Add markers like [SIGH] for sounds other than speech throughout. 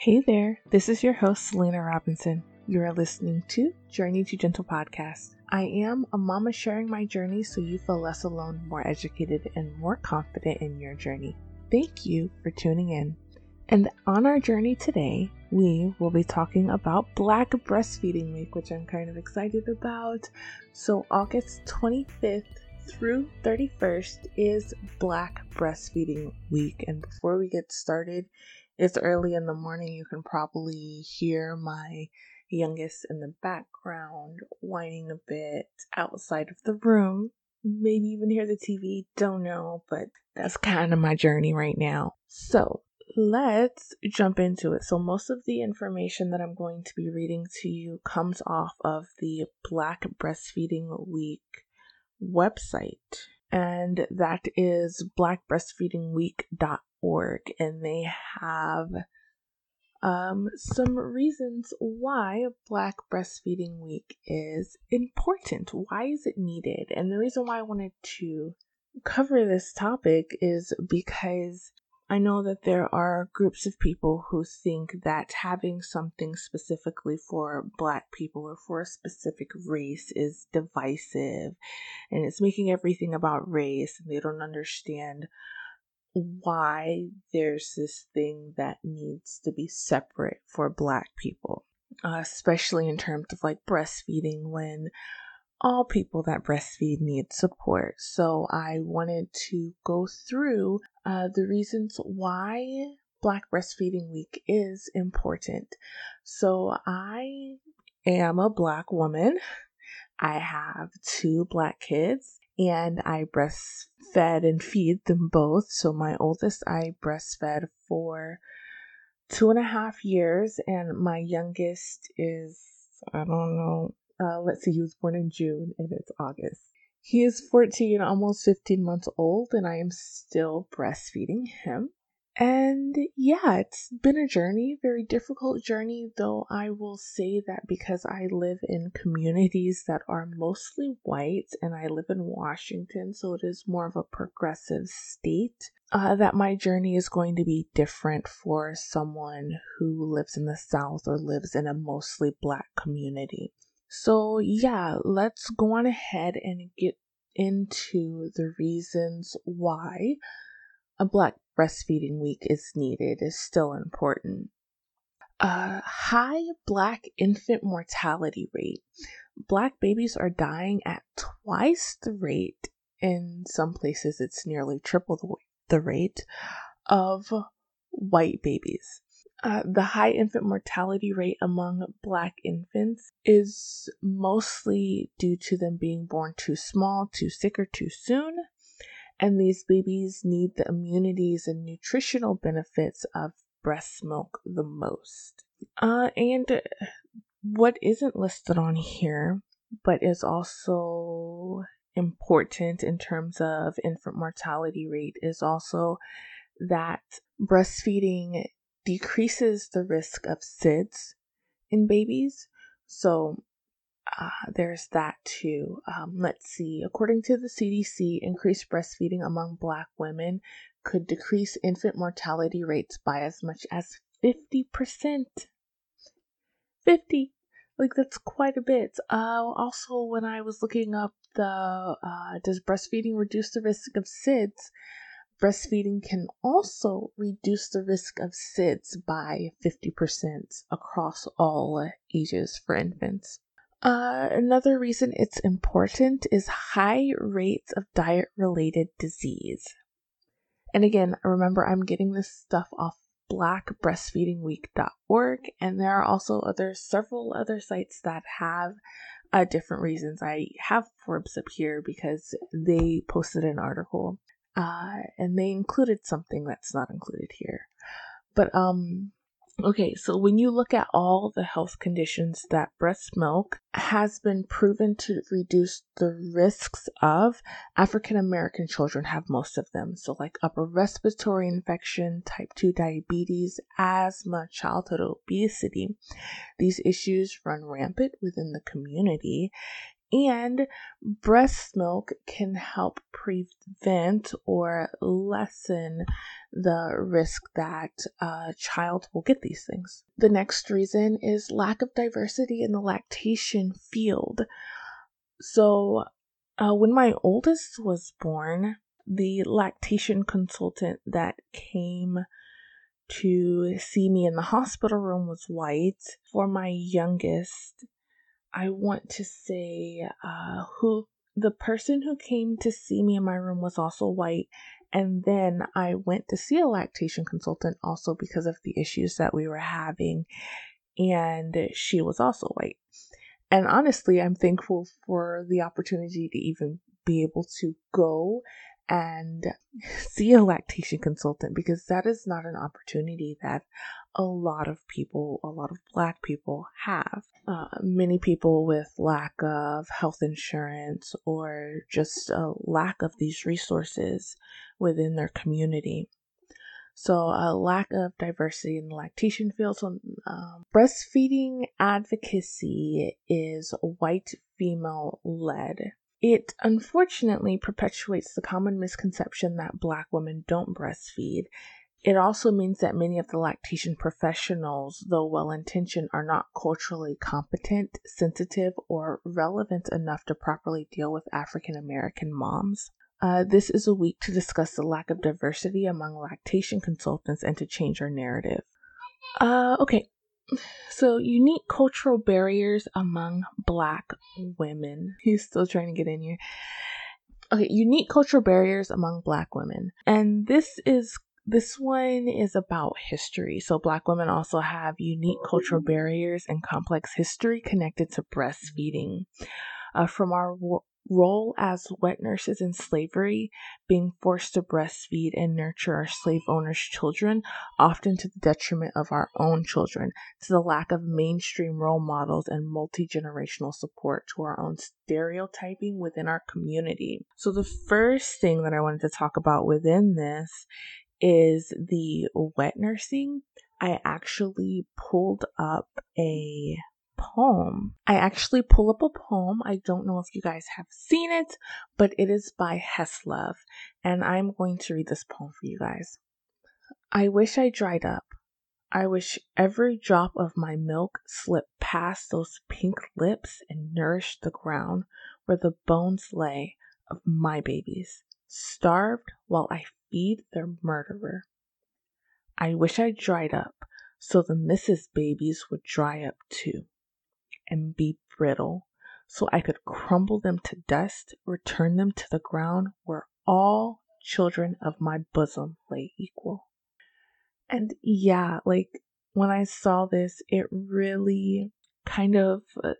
Hey there, this is your host, Selena Robinson. You are listening to Journey to Gentle podcast. I am a mama sharing my journey so you feel less alone, more educated, and more confident in your journey. Thank you for tuning in. And on our journey today, we will be talking about Black Breastfeeding Week, which I'm kind of excited about. So, August 25th through 31st is Black Breastfeeding Week. And before we get started, it's early in the morning. You can probably hear my youngest in the background whining a bit outside of the room. Maybe even hear the TV, don't know, but that's kind of my journey right now. So, let's jump into it. So, most of the information that I'm going to be reading to you comes off of the Black Breastfeeding Week website, and that is blackbreastfeedingweek.org org and they have um, some reasons why Black Breastfeeding Week is important. Why is it needed? And the reason why I wanted to cover this topic is because I know that there are groups of people who think that having something specifically for Black people or for a specific race is divisive and it's making everything about race and they don't understand why there's this thing that needs to be separate for black people, uh, especially in terms of like breastfeeding when all people that breastfeed need support. So I wanted to go through uh, the reasons why Black Breastfeeding Week is important. So I am a black woman. I have two black kids and I breastfed and feed them both. So my oldest I breastfed for two and a half years, and my youngest is I don't know. Uh, let's see, he was born in June, and it's August. He is 14, almost 15 months old, and I am still breastfeeding him. And yeah, it's been a journey, very difficult journey, though I will say that because I live in communities that are mostly white and I live in Washington, so it is more of a progressive state, uh, that my journey is going to be different for someone who lives in the South or lives in a mostly black community. So yeah, let's go on ahead and get into the reasons why a Black Breastfeeding Week is needed is still important. A high Black infant mortality rate. Black babies are dying at twice the rate, in some places, it's nearly triple the, the rate of white babies. Uh, the high infant mortality rate among black infants is mostly due to them being born too small, too sick, or too soon and these babies need the immunities and nutritional benefits of breast milk the most. Uh, and what isn't listed on here, but is also important in terms of infant mortality rate, is also that breastfeeding decreases the risk of SIDS in babies. So, uh, there's that too. Um, let's see. According to the CDC, increased breastfeeding among Black women could decrease infant mortality rates by as much as 50%. 50! Like, that's quite a bit. Uh, also, when I was looking up the uh, does breastfeeding reduce the risk of SIDS, breastfeeding can also reduce the risk of SIDS by 50% across all ages for infants. Uh, another reason it's important is high rates of diet related disease. And again, remember, I'm getting this stuff off blackbreastfeedingweek.org, and there are also other several other sites that have uh, different reasons. I have Forbes up here because they posted an article, uh, and they included something that's not included here. But um, Okay, so when you look at all the health conditions that breast milk has been proven to reduce the risks of, African American children have most of them. So, like upper respiratory infection, type 2 diabetes, asthma, childhood obesity. These issues run rampant within the community, And breast milk can help prevent or lessen the risk that a child will get these things. The next reason is lack of diversity in the lactation field. So, uh, when my oldest was born, the lactation consultant that came to see me in the hospital room was white. For my youngest, I want to say uh, who the person who came to see me in my room was also white. And then I went to see a lactation consultant also because of the issues that we were having. And she was also white. And honestly, I'm thankful for the opportunity to even be able to go and [LAUGHS] see a lactation consultant because that is not an opportunity that a lot of people, a lot of black people have. Uh, many people with lack of health insurance or just a lack of these resources within their community. So, a lack of diversity in the lactation field. So, um, breastfeeding advocacy is white female led. It unfortunately perpetuates the common misconception that Black women don't breastfeed. It also means that many of the lactation professionals, though well intentioned, are not culturally competent, sensitive, or relevant enough to properly deal with African American moms. Uh, this is a week to discuss the lack of diversity among lactation consultants and to change our narrative. Uh, okay, so, unique cultural barriers among Black women. [LAUGHS] He's still trying to get in here. Okay, unique cultural barriers among Black women. And this is this one is about history. So, Black women also have unique cultural barriers and complex history connected to breastfeeding. Uh, from our role as wet nurses in slavery, being forced to breastfeed and nurture our slave owners' children, often to the detriment of our own children, to the lack of mainstream role models and multi generational support, to our own stereotyping within our community. So, the first thing that I wanted to talk about within this is the wet nursing. I actually pulled up a poem. I actually pull up a poem. I don't know if you guys have seen it, but it is by Heslov, and I'm going to read this poem for you guys. I wish I dried up. I wish every drop of my milk slipped past those pink lips and nourished the ground where the bones lay of my babies, starved while I feed their murderer. I wish I dried up so the Mrs. babies would dry up too and be brittle, so I could crumble them to dust, return them to the ground where all children of my bosom lay equal. And yeah, like when I saw this, it really kind of, uh,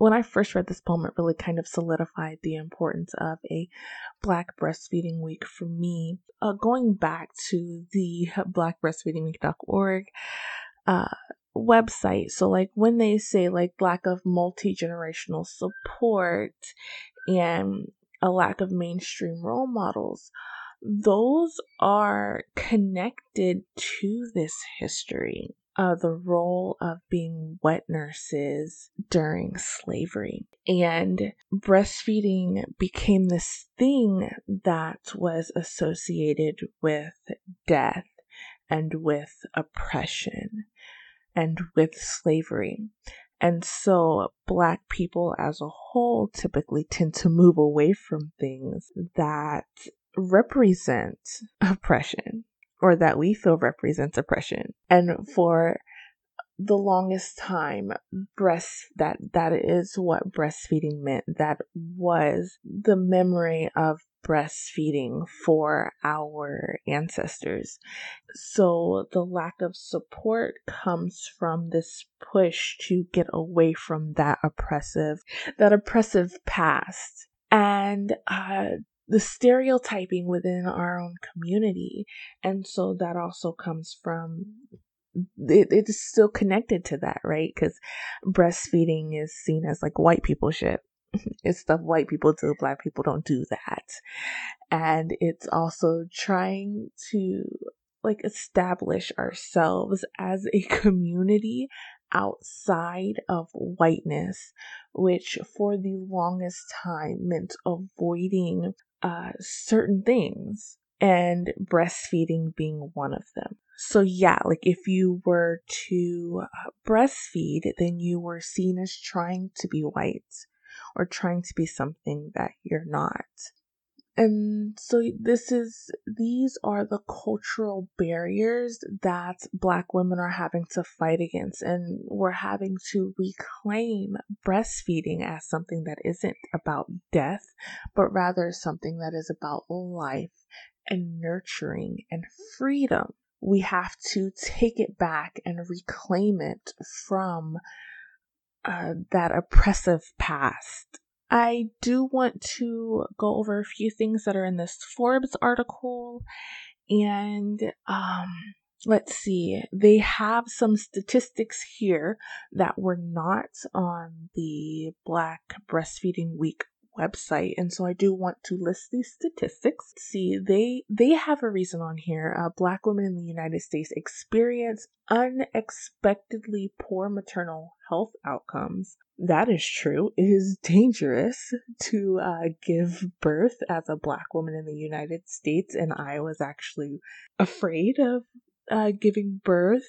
when I first read this poem, it really kind of solidified the importance of a Black Breastfeeding Week for me. Uh, going back to the blackbreastfeedingweek.org, uh, website. So, like, when they say like lack of multi generational support and a lack of mainstream role models, those are connected to this history of the role of being wet nurses during slavery. And breastfeeding became this thing that was associated with death and with oppression and with slavery. And so, Black people as a whole typically tend to move away from things that represent oppression or that we feel represents oppression. And for the longest time, breast that that is what breastfeeding meant. That was the memory of breastfeeding for our ancestors. So the lack of support comes from this push to get away from that oppressive, that oppressive past. And, uh, the stereotyping within our own community. And so that also comes from it, it's still connected to that, right? Because breastfeeding is seen as like white people shit. [LAUGHS] it's stuff white people do, black people don't do that. And it's also trying to like establish ourselves as a [LAUGHS] community outside of whiteness, which for the longest time meant avoiding uh, certain things and breastfeeding being one of them. So, yeah, like if you were to uh, breastfeed, then you were seen as trying to be white or trying to be something that you're not. And so this is these are the cultural barriers that black women are having to fight against and we're having to reclaim breastfeeding as something that isn't about death but rather something that is about life and nurturing and freedom. We have to take it back and reclaim it from uh, that oppressive past. I do want to go over a few things that are in this Forbes article. And um, let's see, they have some statistics here that were not on the Black Breastfeeding Week website and so i do want to list these statistics. See they they have a reason on here. Uh, black women in the united states experience unexpectedly poor maternal health outcomes. That is true. It is dangerous to uh, give birth as a black woman in the united states and i was actually afraid of uh, giving birth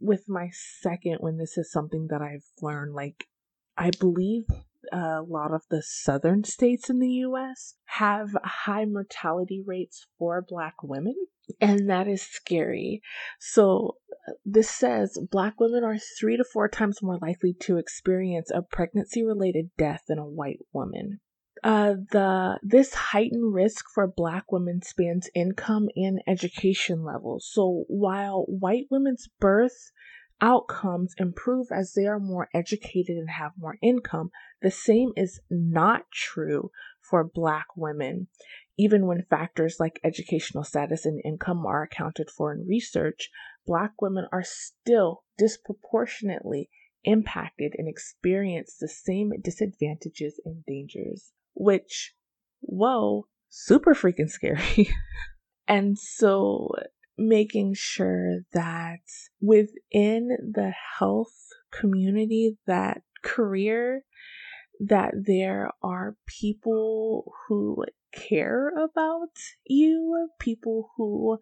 with my second when this is something that i've learned. Like i believe a lot of the southern states in the US have high mortality rates for Black women, and that is scary. So, uh, this says Black women are three to four times more likely to experience a pregnancy related death than a white woman. Uh, the this heightened risk for black women spans income and education levels. So while white women's birth outcomes improve as they are more educated and have more income. The same is not true for Black women. Even when factors like educational status and income are accounted for in research, Black women are still disproportionately impacted and experience the same disadvantages and dangers, which, whoa, super freaking scary. [LAUGHS] and so making sure that within the health community, that career, that there are people who care about you, people who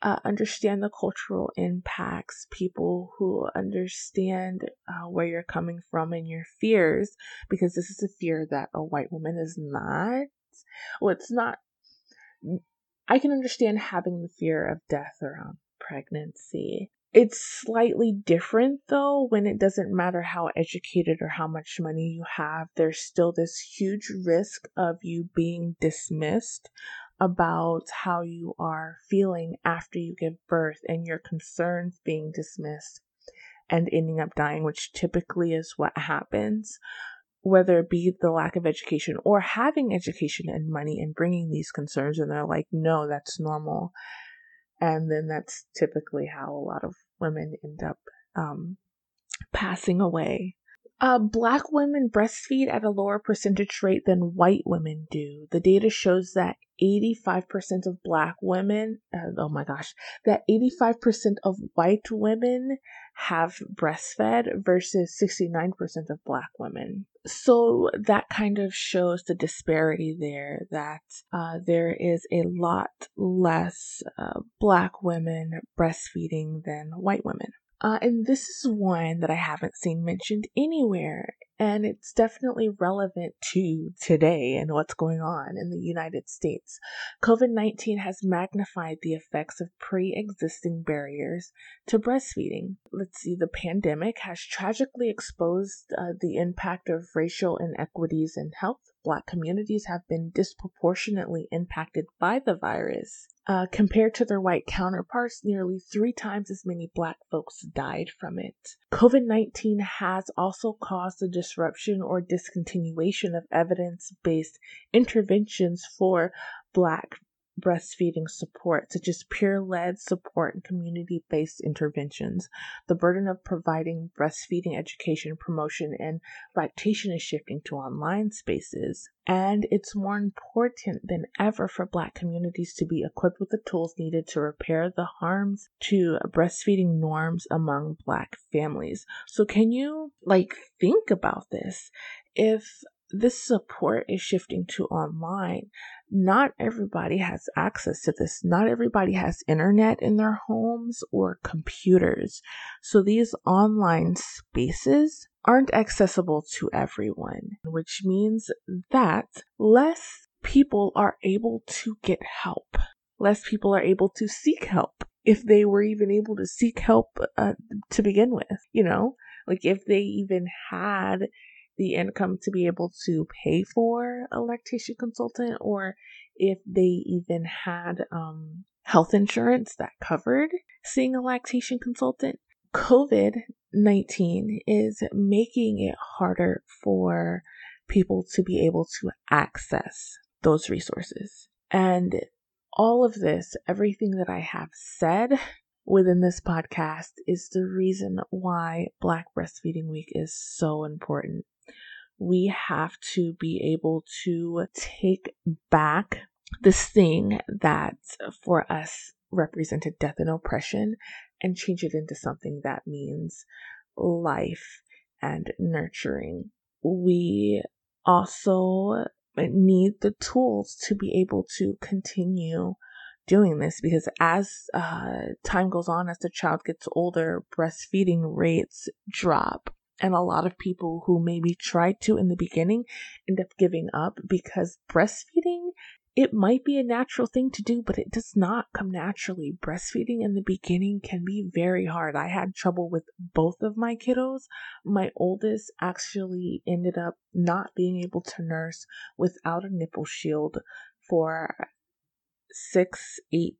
uh, understand the cultural impacts, people who understand uh, where you're coming from and your fears, because this is a fear that a white woman is not. Well, it's not I can understand having the fear of death around pregnancy. It's slightly different though when it doesn't matter how educated or how much money you have. There's still this huge risk of you being dismissed about how you are feeling after you give birth and your concerns being dismissed and ending up dying, which typically is what happens whether it be the lack of education or having education and money and bringing these concerns and they're like no that's normal and then that's typically how a lot of women end up um, passing away uh, black women breastfeed at a lower percentage rate than white women do. The data shows that 85% of black women, uh, oh my gosh, that 85% of white women have breastfed versus 69% of black women. So that kind of shows the disparity there that uh, there is a lot less uh, black women breastfeeding than white women. Uh, and this is one that I haven't seen mentioned anywhere, and it's definitely relevant to today and what's going on in the United States. COVID 19 has magnified the effects of pre existing barriers to breastfeeding. Let's see, the pandemic has tragically exposed uh, the impact of racial inequities in health. Black communities have been disproportionately impacted by the virus. Uh, compared to their white counterparts, nearly three times as many black folks died from it. COVID 19 has also caused the disruption or discontinuation of evidence based interventions for black breastfeeding support, such as peer led support and community based interventions. The burden of providing breastfeeding education, promotion, and lactation is shifting to online spaces. And it's more important than ever for Black communities to be equipped with the tools needed to repair the harms to breastfeeding norms among Black families. So, can you like think about this? If this support is shifting to online. Not everybody has access to this. Not everybody has internet in their homes or computers. So these online spaces aren't accessible to everyone, which means that less people are able to get help. Less people are able to seek help if they were even able to seek help uh, to begin with, you know? Like if they even had the income to be able to pay for a lactation consultant or if they even had um, health insurance that covered seeing a lactation consultant. COVID 19 is making it harder for people to be able to access those resources. And all of this, everything that I have said within this podcast, is the reason why Black Breastfeeding Week is so important we have to be able to take back this thing that for us represented death and oppression and change it into something that means life and nurturing. We also need the tools to be able to continue doing this because as uh, time goes on, as the child gets older, breastfeeding rates drop and a lot of people who maybe tried to in the beginning end up giving up because breastfeeding it might be a natural thing to do, but it does not come naturally. Breastfeeding in the beginning can be very hard. I had trouble with both of my kiddos. My oldest actually ended up not being able to nurse without a nipple shield for six, eight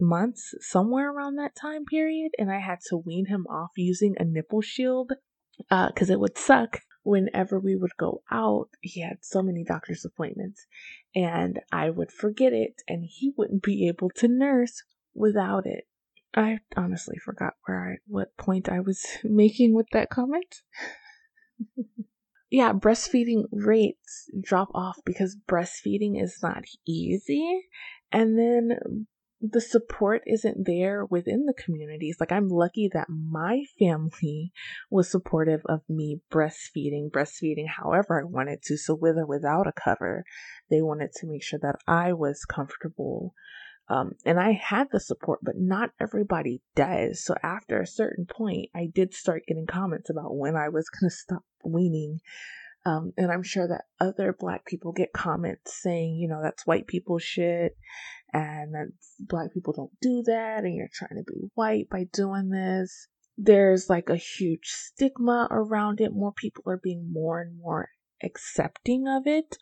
months, somewhere around that time period. And I had to wean him off using a nipple shield because uh, it would suck whenever we would go out. He had so many doctor's appointments, and I would forget it, and he wouldn't be able to nurse without it. I honestly forgot where I, what point I was [LAUGHS] making with that comment. [LAUGHS] yeah, breastfeeding rates drop off because breastfeeding is not easy. And then the support isn't there within the communities. Like, I'm lucky that my family was supportive of me breastfeeding, breastfeeding however I wanted to. So, with or without a cover, they wanted to make sure that I was comfortable. Um, and I had the support, but not everybody does. So, after a certain point, I did start getting comments about when I was going to stop weaning. Um, and I'm sure that other black people get comments saying, you know, that's white people shit and that black people don't do that and you're trying to be white by doing this. There's like a huge stigma around it. More people are being more and more accepting of it,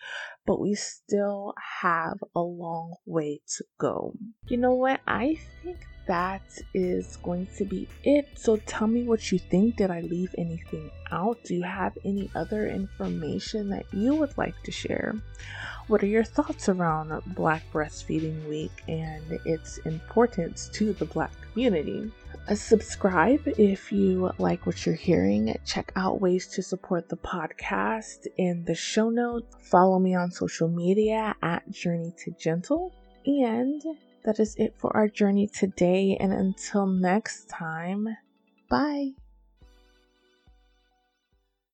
but we still have a long way to go. You know what? I think that is going to be it. So tell me what you think. Did I leave anything out? Do you have any other information that you would like to share? What are your thoughts around Black Breastfeeding Week and its importance to the Black community? Uh, subscribe if you like what you're hearing. Check out ways to support the podcast in the show notes. Follow me on social media at Journey to Gentle. And that is it for our journey today. And until next time, bye.